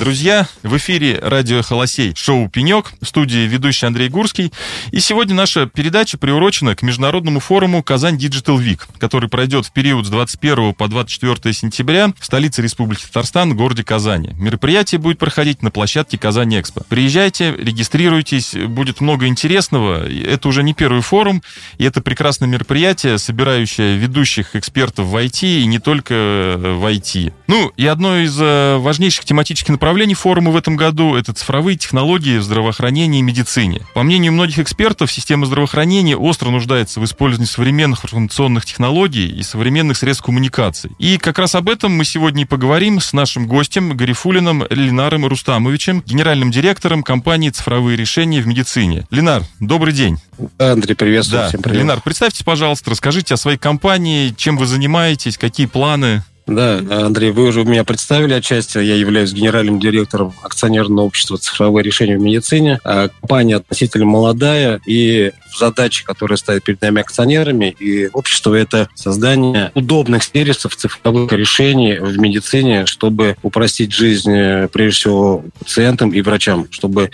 Друзья, в эфире радио «Холосей» шоу «Пенек», в студии ведущий Андрей Гурский. И сегодня наша передача приурочена к Международному форуму «Казань Digital Week», который пройдет в период с 21 по 24 сентября в столице Республики Татарстан, городе Казани. Мероприятие будет проходить на площадке «Казань Экспо». Приезжайте, регистрируйтесь, будет много интересного. Это уже не первый форум, и это прекрасное мероприятие, собирающее ведущих экспертов в IT и не только в IT. Ну, и одно из э, важнейших тематических направлений направлений форума в этом году – это цифровые технологии в здравоохранении и медицине. По мнению многих экспертов, система здравоохранения остро нуждается в использовании современных информационных технологий и современных средств коммуникации. И как раз об этом мы сегодня и поговорим с нашим гостем Гарифулиным Ленаром Рустамовичем, генеральным директором компании «Цифровые решения в медицине». Ленар, добрый день. Андрей, приветствую. Да. Всем привет. Ленар, представьте, пожалуйста, расскажите о своей компании, чем вы занимаетесь, какие планы. Да, Андрей, вы уже меня представили отчасти. Я являюсь генеральным директором акционерного общества «Цифровые решения в медицине». А компания относительно молодая, и задачи, которые ставят перед нами акционерами и общество, это создание удобных сервисов цифровых решений в медицине, чтобы упростить жизнь, э, прежде всего, пациентам и врачам, чтобы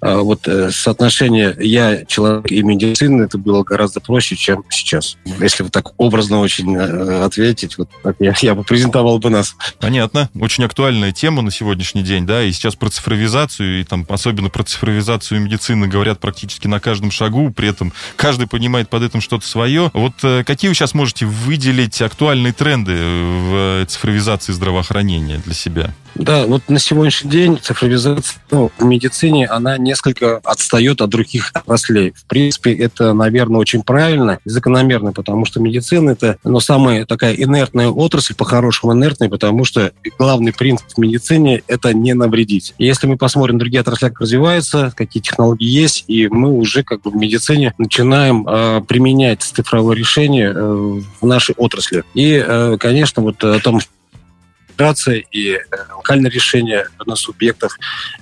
э, вот э, соотношение я, человек и медицина, это было гораздо проще, чем сейчас. Если вы так образно очень ответить, вот я, я бы презентовал бы нас. Понятно. Очень актуальная тема на сегодняшний день, да, и сейчас про цифровизацию, и там особенно про цифровизацию медицины говорят практически на каждом шагу, при этом. Каждый понимает под этим что-то свое. Вот э, какие вы сейчас можете выделить актуальные тренды в цифровизации здравоохранения для себя? Да, вот на сегодняшний день цифровизация ну, в медицине, она несколько отстает от других отраслей. В принципе, это, наверное, очень правильно и закономерно, потому что медицина – это ну, самая такая инертная отрасль, по-хорошему инертная, потому что главный принцип в медицине – это не навредить. И если мы посмотрим другие отрасли, как развиваются, какие технологии есть, и мы уже как бы в медицине начинаем э, применять цифровое решение э, в нашей отрасли. И, э, конечно, вот о том, операция и э, локальное решение на субъектов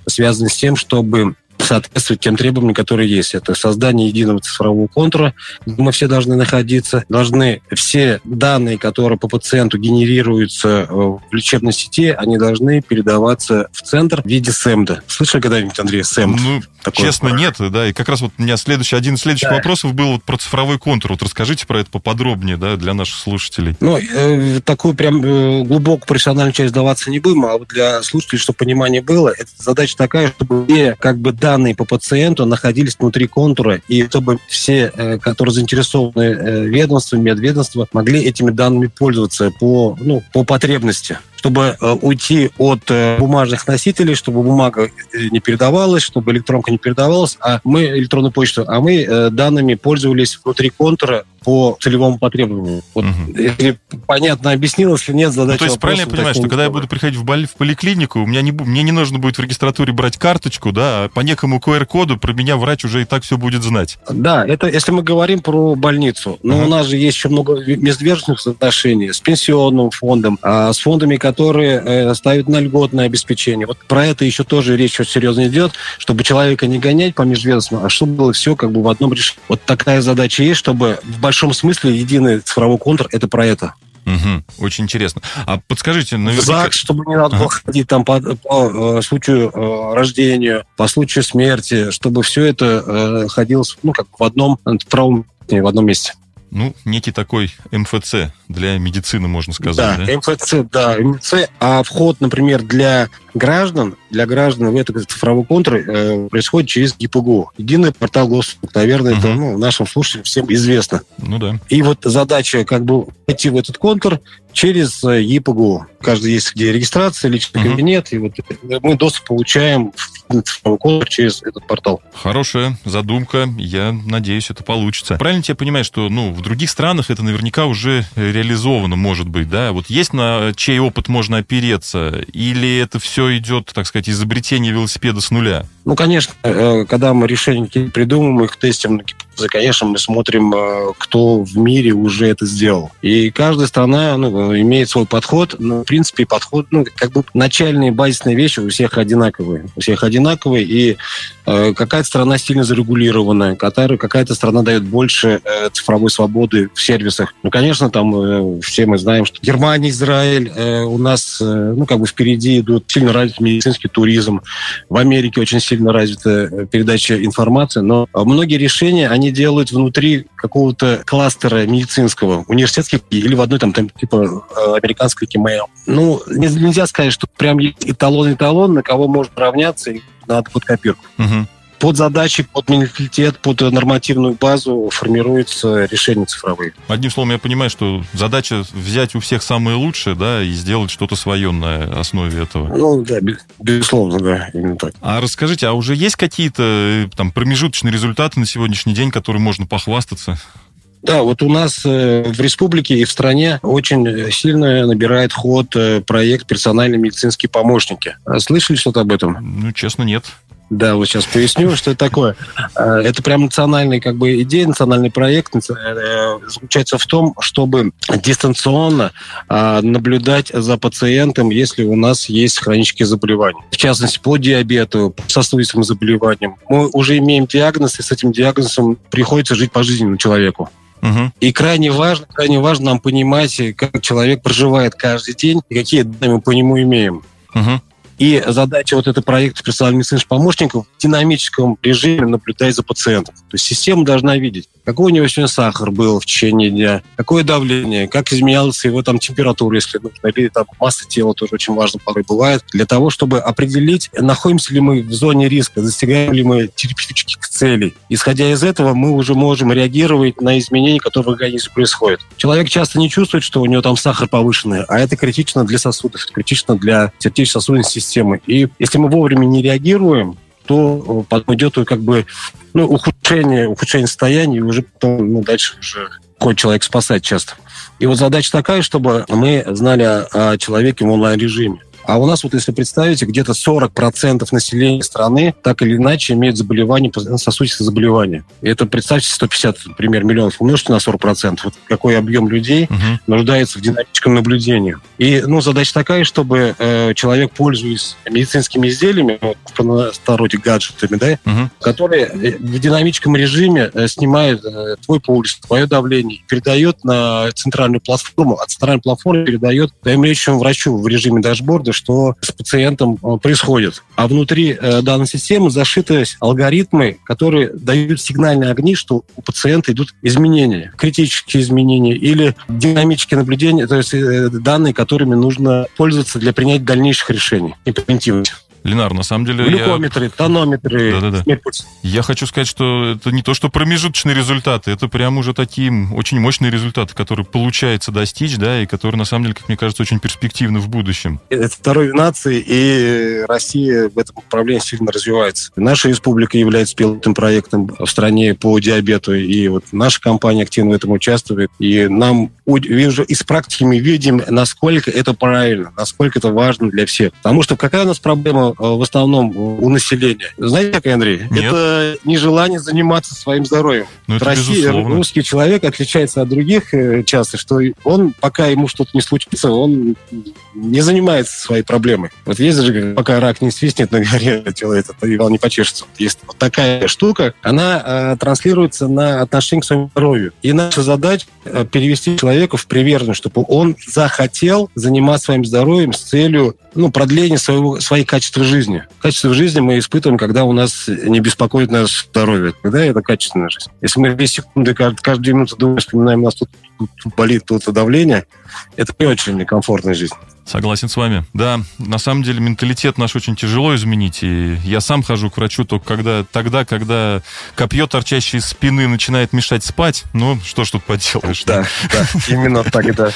связаны с тем, чтобы соответствовать тем требованиям, которые есть. Это создание единого цифрового контура, где мы все должны находиться, должны все данные, которые по пациенту генерируются э, в лечебной сети, они должны передаваться в центр в виде СЭМДа. Слышали когда-нибудь, Андрей, СЭМД? Ну, Такое честно, нет, да. И как раз вот у меня следующий, один из следующих да. вопросов был вот про цифровой контур. Вот расскажите про это поподробнее, да, для наших слушателей. Ну, э, такую прям э, глубокую профессиональную часть даваться не будем, а вот для слушателей, чтобы понимание было, это задача такая, чтобы как бы данные по пациенту находились внутри контура, и чтобы все, э, которые заинтересованы э, ведомства, медведомства, могли этими данными пользоваться по, ну, по потребности чтобы э, уйти от э, бумажных носителей, чтобы бумага э, не передавалась, чтобы электронка не передавалась, а мы электронную почту, а мы данными пользовались внутри контура по целевому потребованию. Вот, угу. Если понятно объяснил, если нет, задача ну, То есть правильно я понимаю, что когда я буду приходить в, боль, в поликлинику, у меня не, мне не нужно будет в регистратуре брать карточку, да, а по некому QR-коду про меня врач уже и так все будет знать. Да, это если мы говорим про больницу. Но угу. у нас же есть еще много междвержных отношений с пенсионным фондом, а с фондами, которые э, ставят на льготное обеспечение. Вот про это еще тоже речь очень серьезно идет, чтобы человека не гонять по межведомствам, а чтобы было все как бы в одном решении. Вот такая задача есть, чтобы в большом смысле единый цифровой контур – это про это. Угу, очень интересно. А подскажите, наверняка... ЗАГС, чтобы не надо было ходить там по, по, по э, случаю э, рождения, по случаю смерти, чтобы все это э, ходило ну, как в одном правом в одном месте ну, некий такой МФЦ для медицины, можно сказать. Да, да? МФЦ, да, МФЦ. А вход, например, для граждан, для граждан в этот цифровой контур э, происходит через ГИПГУ. Единый портал госуслуг. Наверное, угу. это ну, нашим слушателям всем известно. Ну да. И вот задача как бы войти в этот контур через э, ЕПГУ. Каждый есть где регистрация, личный угу. кабинет, и вот мы доступ получаем в контур через этот портал. Хорошая задумка. Я надеюсь, это получится. Правильно я понимаю, что ну, в других странах это наверняка уже реализовано, может быть, да? Вот есть на чей опыт можно опереться? Или это все идет, так сказать, изобретение велосипеда с нуля? Ну, конечно, э, когда мы решения придумываем, их тестим на гипотезы, конечно, мы смотрим, э, кто в мире уже это сделал. И каждая страна ну, имеет свой подход. Но, в принципе, подход, ну, как бы начальные базисные вещи у всех одинаковые. У всех одинаковые. И какая-то страна сильно зарегулированная, какая-то страна дает больше э, цифровой свободы в сервисах. Ну, конечно, там э, все мы знаем, что Германия, Израиль у нас, ну, как бы впереди идут сильно развит медицинский туризм. В Америке очень сильно развита передача информации, но многие решения они делают внутри какого-то кластера медицинского, университетских или в одной там, там типа американской Кимейл. Ну, нельзя сказать, что прям есть эталон-эталон, на кого можно равняться, надо под копирку. Угу. Под задачи, под менталитет, под нормативную базу формируются решения цифровые. Одним словом, я понимаю, что задача взять у всех самое лучшее, да, и сделать что-то свое на основе этого. Ну, да, безусловно, да, именно так. А расскажите, а уже есть какие-то э, там промежуточные результаты на сегодняшний день, которые можно похвастаться? Да, вот у нас э, в республике и в стране очень сильно набирает ход э, проект «Персональные медицинские помощники». А слышали что-то об этом? Ну, честно, нет. Да, вот сейчас поясню, что это такое. А, это прям национальный как бы идея, национальный проект э, заключается в том, чтобы дистанционно наблюдать за пациентом, если у нас есть хронические заболевания. В частности, по диабету, по сосудистым заболеваниям. Мы уже имеем диагноз, и с этим диагнозом приходится жить пожизненно человеку. Угу. И крайне важно, крайне важно нам понимать, как человек проживает каждый день и какие данные мы по нему имеем. Угу. И задача вот этого проекта персональных медицинских помощников в динамическом режиме наблюдать за пациентом. То есть система должна видеть, какой у него сегодня сахар был в течение дня, какое давление, как изменялась его там температура, если нужно, или там масса тела тоже очень важно порой бывает, для того, чтобы определить, находимся ли мы в зоне риска, достигаем ли мы терапевтических целей. Исходя из этого, мы уже можем реагировать на изменения, которые в организме происходят. Человек часто не чувствует, что у него там сахар повышенный, а это критично для сосудов, это критично для сердечно-сосудистой системы. И если мы вовремя не реагируем, то э, идет как бы ну, ухудшение, ухудшение состояния, и уже потом ну, дальше уже ходит человек спасать часто. И вот задача такая, чтобы мы знали о, о человеке в онлайн-режиме. А у нас, вот если представите, где-то 40% населения страны так или иначе имеют заболевания, сосудистые заболевания. И это, представьте, 150, например, миллионов умножьте на 40%. Вот какой объем людей угу. нуждается в динамическом наблюдении. И ну, задача такая, чтобы э, человек, пользуясь медицинскими изделиями, вот, в простороде гаджетами, да, угу. которые э, в динамическом режиме э, снимает э, твой пульс, твое давление, передает на центральную платформу, а центральная платформа передает твоему лечащему врачу в режиме дашборда, что с пациентом э, происходит. А внутри э, данной системы зашиты алгоритмы, которые дают сигнальные огни, что у пациента идут изменения, критические изменения или динамические наблюдения, то есть э, данные, которыми нужно пользоваться для принятия дальнейших решений и превентивных. Ленар, на самом деле... Глюкометры, я... тонометры, Да-да-да. Я хочу сказать, что это не то, что промежуточные результаты, это прям уже такие очень мощные результаты, которые получается достичь, да, и которые, на самом деле, как мне кажется, очень перспективны в будущем. Это здоровье нации, и Россия в этом направлении сильно развивается. Наша республика является пилотным проектом в стране по диабету, и вот наша компания активно в этом участвует, и нам уже из практики мы видим, насколько это правильно, насколько это важно для всех. Потому что какая у нас проблема в основном у населения. Знаете, как, Андрей? Нет. Это нежелание заниматься своим здоровьем. Ну, это Россия, русский человек отличается от других э, часто, что он, пока ему что-то не случится, он не занимается своей проблемой. Вот есть же, пока рак не свистнет на горе, человек это Иван не почешется. Есть вот такая штука, она э, транслируется на отношение к своему здоровью. И наша задача э, перевести человека в приверженность, чтобы он захотел заниматься своим здоровьем с целью ну, продления своего, своих качеств жизни. Качество жизни мы испытываем, когда у нас не беспокоит наше здоровье. Когда это качественная жизнь. Если мы две секунды, каждую минуту думаем, вспоминаем, у нас тут, тут болит, тут давление, это не очень комфортная жизнь. Согласен с вами. Да, на самом деле менталитет наш очень тяжело изменить. И я сам хожу к врачу только когда, тогда, когда копье, торчащее из спины, начинает мешать спать. Ну, что ж тут поделаешь. Да, да, именно так, да.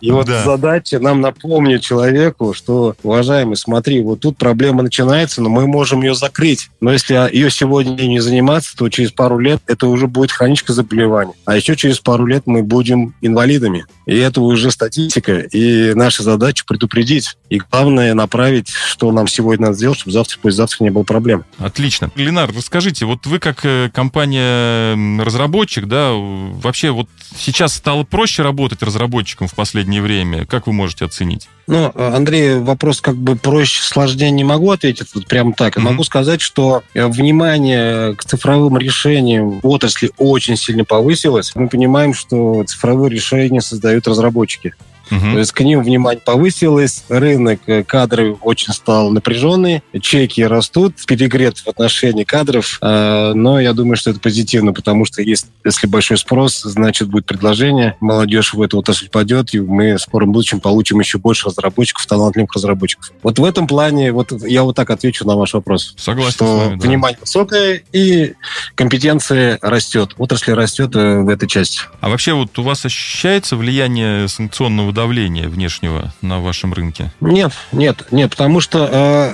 И вот задача нам напомнить человеку, что, уважаемый, смотри, вот тут проблема начинается, но мы можем ее закрыть. Но если ее сегодня не заниматься, то через пару лет это уже будет хроническое заболевание. А еще через пару лет мы будем инвалидами. И это уже статистика. И наша задача предупредить. И главное направить, что нам сегодня надо сделать, чтобы завтра, послезавтра не было проблем. Отлично. Ленар, расскажите, вот вы как э, компания-разработчик, да, вообще вот сейчас стало проще работать разработчиком в последнее время? Как вы можете оценить? Ну, Андрей, вопрос как бы проще, сложнее не могу ответить вот прямо так. Mm-hmm. Могу сказать, что э, внимание к цифровым решениям в отрасли очень сильно повысилось. Мы понимаем, что цифровые решения создают разработчики кавычки. Угу. То есть к ним внимание повысилось, рынок э, кадров очень стал напряженный, чеки растут, перегрет в отношении кадров, э, но я думаю, что это позитивно, потому что есть, если большой спрос, значит будет предложение, молодежь в эту отрасль пойдет, и мы в скором будущем получим еще больше разработчиков, талантливых разработчиков. Вот в этом плане, вот я вот так отвечу на ваш вопрос. Согласен что вами, да. внимание высокое и компетенция растет, отрасль растет э, в этой части. А вообще вот у вас ощущается влияние санкционного давления внешнего на вашем рынке? Нет, нет, нет, потому что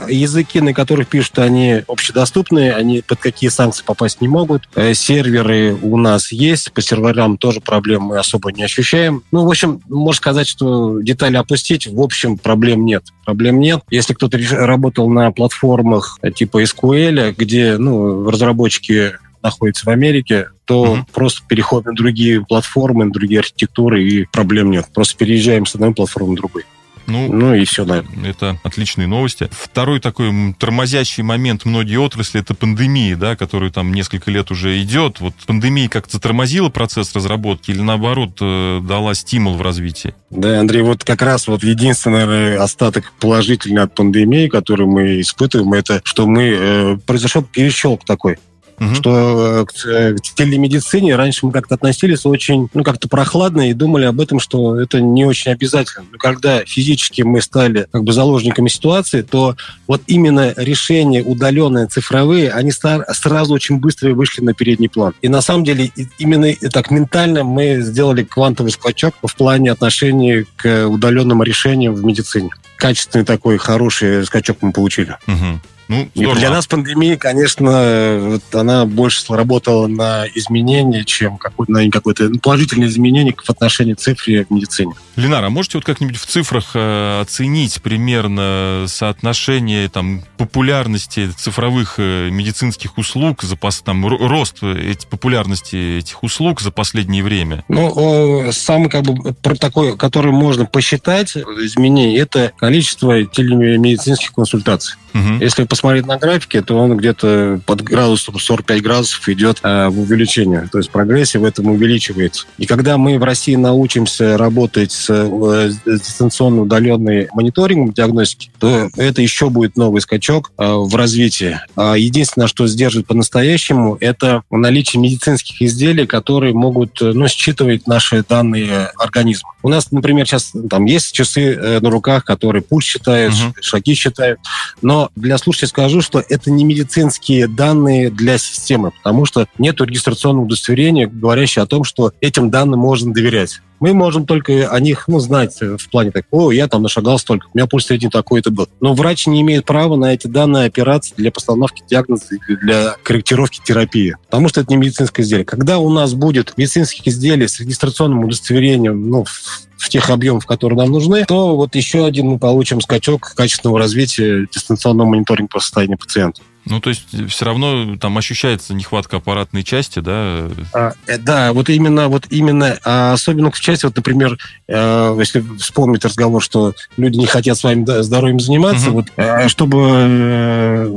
э, языки, на которых пишут, они общедоступные, они под какие санкции попасть не могут. Э, серверы у нас есть, по серверам тоже проблем мы особо не ощущаем. Ну, в общем, можно сказать, что детали опустить, в общем, проблем нет. Проблем нет. Если кто-то работал на платформах э, типа SQL, где ну, разработчики находится в Америке, то угу. просто переходим на другие платформы, на другие архитектуры, и проблем нет. Просто переезжаем с одной платформы на другой. Ну, ну и все, да. Это отличные новости. Второй такой тормозящий момент многие отрасли это пандемия, да, которая там несколько лет уже идет. Вот пандемия как-то затормозила процесс разработки или наоборот э, дала стимул в развитии? Да, Андрей, вот как раз вот единственный остаток положительный от пандемии, который мы испытываем, это что мы э, произошел перещелк такой угу. что э, к, к телемедицине раньше мы как-то относились очень, ну, как-то прохладно и думали об этом, что это не очень обязательно. Но когда физически мы стали как бы заложниками ситуации, то вот именно решения удаленные, цифровые, они сразу очень быстро вышли на передний план. И на самом деле именно так ментально мы сделали квантовый скачок в плане отношения к удаленным решениям в медицине. Качественный такой хороший скачок мы получили. Угу. Ну, И для нас пандемия, конечно, вот она больше работала на изменения, чем какой-то, на какое-то положительное изменение в отношении цифры в медицине. Ленара, а можете вот как-нибудь в цифрах э, оценить примерно соотношение там, популярности цифровых э, медицинских услуг, запас, там, рост эти, популярности этих услуг за последнее время? Ну, самый как бы такой, который можно посчитать изменение, это количество телемедицинских консультаций. Угу. Если посмотреть на графике, то он где-то под градусом 45 градусов идет э, в увеличение. То есть прогрессия в этом увеличивается. И когда мы в России научимся работать с, э, с дистанционно удаленной мониторингом диагностики, то это еще будет новый скачок э, в развитии. А единственное, что сдержит по-настоящему, это наличие медицинских изделий, которые могут э, ну, считывать наши данные организма. У нас, например, сейчас там есть часы э, на руках, которые пульс считают, угу. шаги считают, но для слушателей скажу, что это не медицинские данные для системы, потому что нет регистрационного удостоверения, говорящего о том, что этим данным можно доверять. Мы можем только о них ну, знать в плане так, я там нашагал столько, у меня пульс средний такой-то был. Но врач не имеет права на эти данные операции для постановки диагноза или для корректировки терапии, потому что это не медицинское изделие. Когда у нас будет медицинских изделий с регистрационным удостоверением ну, в тех объемах, которые нам нужны, то вот еще один мы получим скачок качественного развития дистанционного мониторинга по состоянию пациента. Ну, то есть все равно там ощущается нехватка аппаратной части, да? А, э, да, вот именно, вот именно, а особенно в части, вот, например, э, если вспомнить разговор, что люди не хотят с вами здоровьем заниматься, угу. вот, э, чтобы э,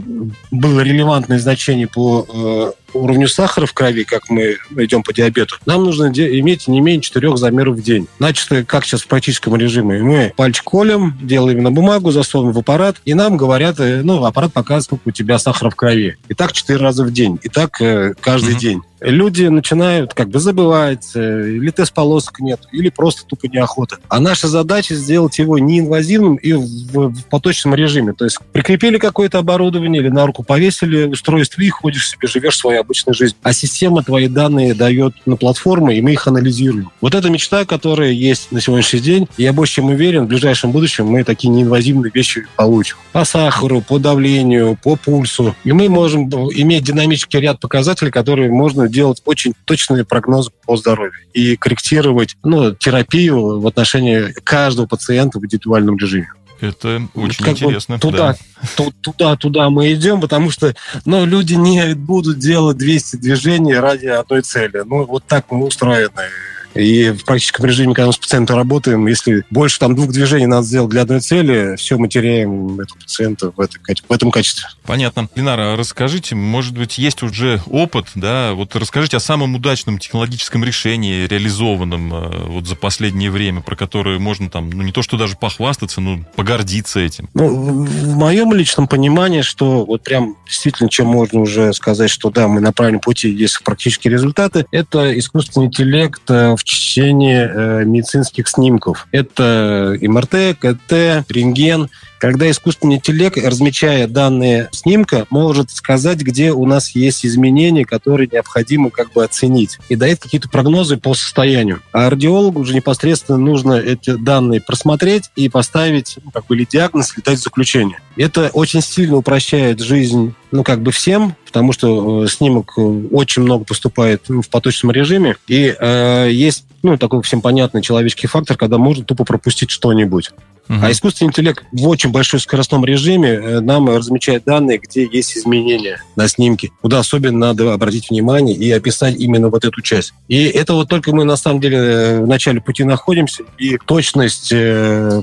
было релевантное значение по э, уровню сахара в крови, как мы идем по диабету, нам нужно иметь не менее четырех замеров в день. Значит, как сейчас в практическом режиме, мы пальчик колем, делаем на бумагу, засовываем в аппарат, и нам говорят, э, ну, аппарат показывает, сколько у тебя сахара в крови. И так четыре раза в день. И так э, каждый mm-hmm. день люди начинают как бы забывать, э, или тест-полосок нет, или просто тупо неохота. А наша задача сделать его неинвазивным и в, в поточном режиме. То есть прикрепили какое-то оборудование или на руку повесили устройство и ходишь себе, живешь своей обычной жизнью. А система твои данные дает на платформу, и мы их анализируем. Вот эта мечта, которая есть на сегодняшний день, я больше чем уверен, в ближайшем будущем мы такие неинвазивные вещи получим. По сахару, по давлению, по пульсу. И мы можем иметь динамический ряд показателей, которые можно делать очень точные прогнозы по здоровью и корректировать ну, терапию в отношении каждого пациента в индивидуальном режиме. Это очень как интересно. Туда, да. туда, туда мы идем, потому что ну, люди не будут делать 200 движений ради одной цели. Ну, вот так мы устроены. И в практическом режиме, когда мы с пациентом работаем, если больше там двух движений надо сделать для одной цели, все, мы теряем этого пациента в, это, в этом качестве. Понятно. Ленара, расскажите, может быть, есть уже опыт, да, вот расскажите о самом удачном технологическом решении, реализованном э, вот за последнее время, про которое можно там, ну, не то что даже похвастаться, но погордиться этим. Ну, в моем личном понимании, что вот прям действительно, чем можно уже сказать, что да, мы на правильном пути, есть практические результаты, это искусственный интеллект э, в в чтении э, медицинских снимков. Это МРТ, КТ, рентген. Когда искусственный интеллект, размечая данные снимка, может сказать, где у нас есть изменения, которые необходимо как бы оценить. И дает какие-то прогнозы по состоянию. А радиологу уже непосредственно нужно эти данные просмотреть и поставить ну, как бы или диагноз, или дать заключение. Это очень сильно упрощает жизнь ну, как бы всем, потому что э, снимок э, очень много поступает в поточном режиме, и э, есть ну, такой всем понятный человеческий фактор, когда можно тупо пропустить что-нибудь. Угу. А искусственный интеллект в очень большой скоростном режиме э, нам размечает данные, где есть изменения на снимке, куда особенно надо обратить внимание и описать именно вот эту часть. И это вот только мы на самом деле в начале пути находимся, и точность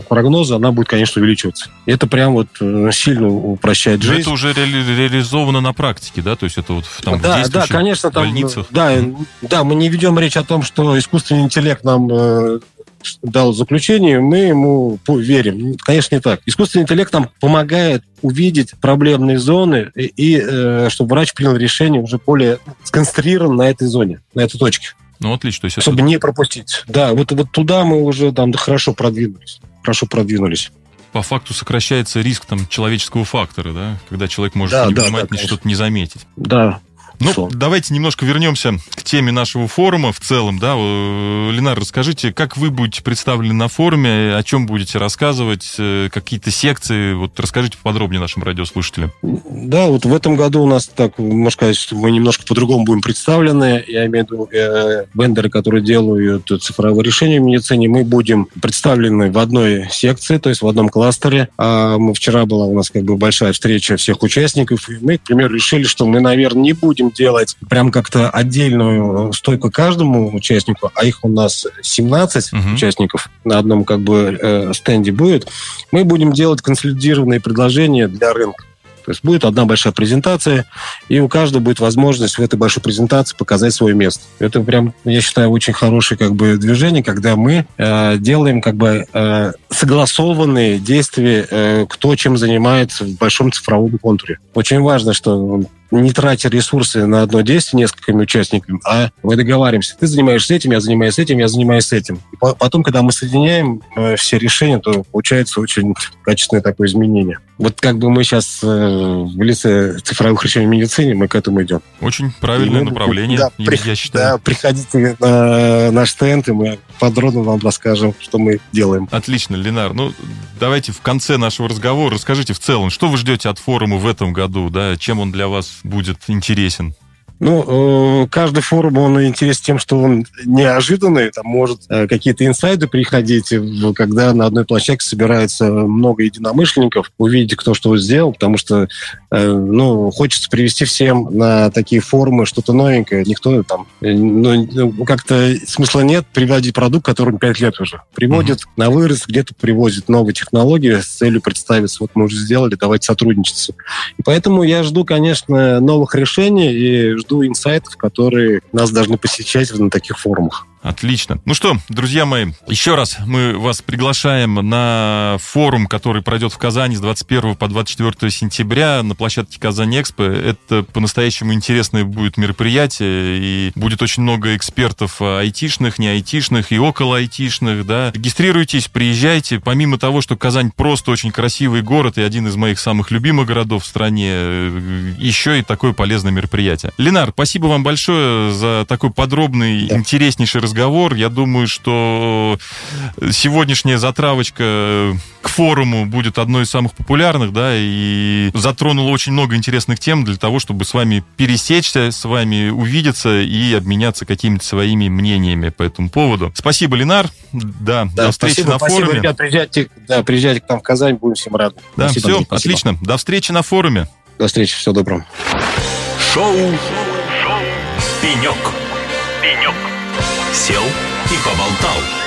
прогноза, она будет, конечно, увеличиваться. И это прям вот сильно упрощает жизнь. Но это уже ре- реализовано на практике, да? То есть это вот там да, в да, конечно, там, больницах? Да, да, мы не ведем речь о том, что искусственный интеллект нам дал заключение, мы ему верим. Конечно, не так. Искусственный интеллект нам помогает увидеть проблемные зоны и, и э, чтобы врач принял решение уже более сконцентрирован на этой зоне, на этой точке. Ну, отлично. То есть чтобы это... не пропустить. Да, вот, вот туда мы уже там хорошо продвинулись. Хорошо продвинулись по факту сокращается риск там человеческого фактора, да, когда человек может да, невнимательно да, да, что-то не заметить. Да, ну, Шо? давайте немножко вернемся к теме нашего форума в целом. Да? Ленар, расскажите, как вы будете представлены на форуме, о чем будете рассказывать, э, какие-то секции. Вот расскажите подробнее нашим радиослушателям. Да, вот в этом году у нас так, можно сказать, что мы немножко по-другому будем представлены. Я имею в виду э, вендоры, которые делают цифровые решения в медицине. Мы будем представлены в одной секции, то есть в одном кластере. А мы, вчера была у нас как бы большая встреча всех участников, и мы, к примеру, решили, что мы, наверное, не будем делать прям как-то отдельную стойку каждому участнику, а их у нас 17 угу. участников на одном как бы э, стенде будет, мы будем делать консолидированные предложения для рынка. То есть будет одна большая презентация, и у каждого будет возможность в этой большой презентации показать свое место. Это прям, я считаю, очень хорошее как бы движение, когда мы э, делаем как бы э, согласованные действия, э, кто чем занимается в большом цифровом контуре. Очень важно, что не тратя ресурсы на одно действие несколькими участниками, а мы договариваемся. Ты занимаешься этим, я занимаюсь этим, я занимаюсь этим. И потом, когда мы соединяем э, все решения, то получается очень качественное такое изменение. Вот как бы мы сейчас э, в лице цифровых решений в медицине, мы к этому идем. Очень правильное мы, направление, да, я, при, считаю. Да, приходите на наш стенд, и мы подробно вам расскажем, что мы делаем. Отлично, Ленар. Ну, давайте в конце нашего разговора расскажите в целом, что вы ждете от форума в этом году, да, чем он для вас будет интересен? Ну, э, каждый форум, он интересен тем, что он неожиданный, там может э, какие-то инсайды приходить, когда на одной площадке собирается много единомышленников, увидеть, кто что сделал, потому что, э, ну, хочется привести всем на такие форумы что-то новенькое. Никто там, ну, ну как-то смысла нет приводить продукт, которому 5 лет уже. Приводит uh-huh. на вырост, где-то привозит новые технологии с целью представиться, вот мы уже сделали, давайте сотрудничаться. И поэтому я жду, конечно, новых решений и жду жду инсайтов, которые нас должны посещать на таких форумах. Отлично. Ну что, друзья мои, еще раз мы вас приглашаем на форум, который пройдет в Казани с 21 по 24 сентября на площадке Казань Экспо. Это по-настоящему интересное будет мероприятие, и будет очень много экспертов айтишных, не айтишных и около айтишных, да. Регистрируйтесь, приезжайте. Помимо того, что Казань просто очень красивый город и один из моих самых любимых городов в стране, еще и такое полезное мероприятие. Ленар, спасибо вам большое за такой подробный, да. интереснейший разговор разговор. Я думаю, что сегодняшняя затравочка к форуму будет одной из самых популярных, да, и затронула очень много интересных тем для того, чтобы с вами пересечься, с вами увидеться и обменяться какими-то своими мнениями по этому поводу. Спасибо, Ленар. Да, да до встречи спасибо, на спасибо, форуме. Ребят, приезжайте, да, приезжайте к нам в Казань, будем всем рады. Да, спасибо, все, Андрей, отлично. До встречи на форуме. До встречи, всего доброго. Шоу, Шоу. «Пенек». «Пенек». Сел и поболтал.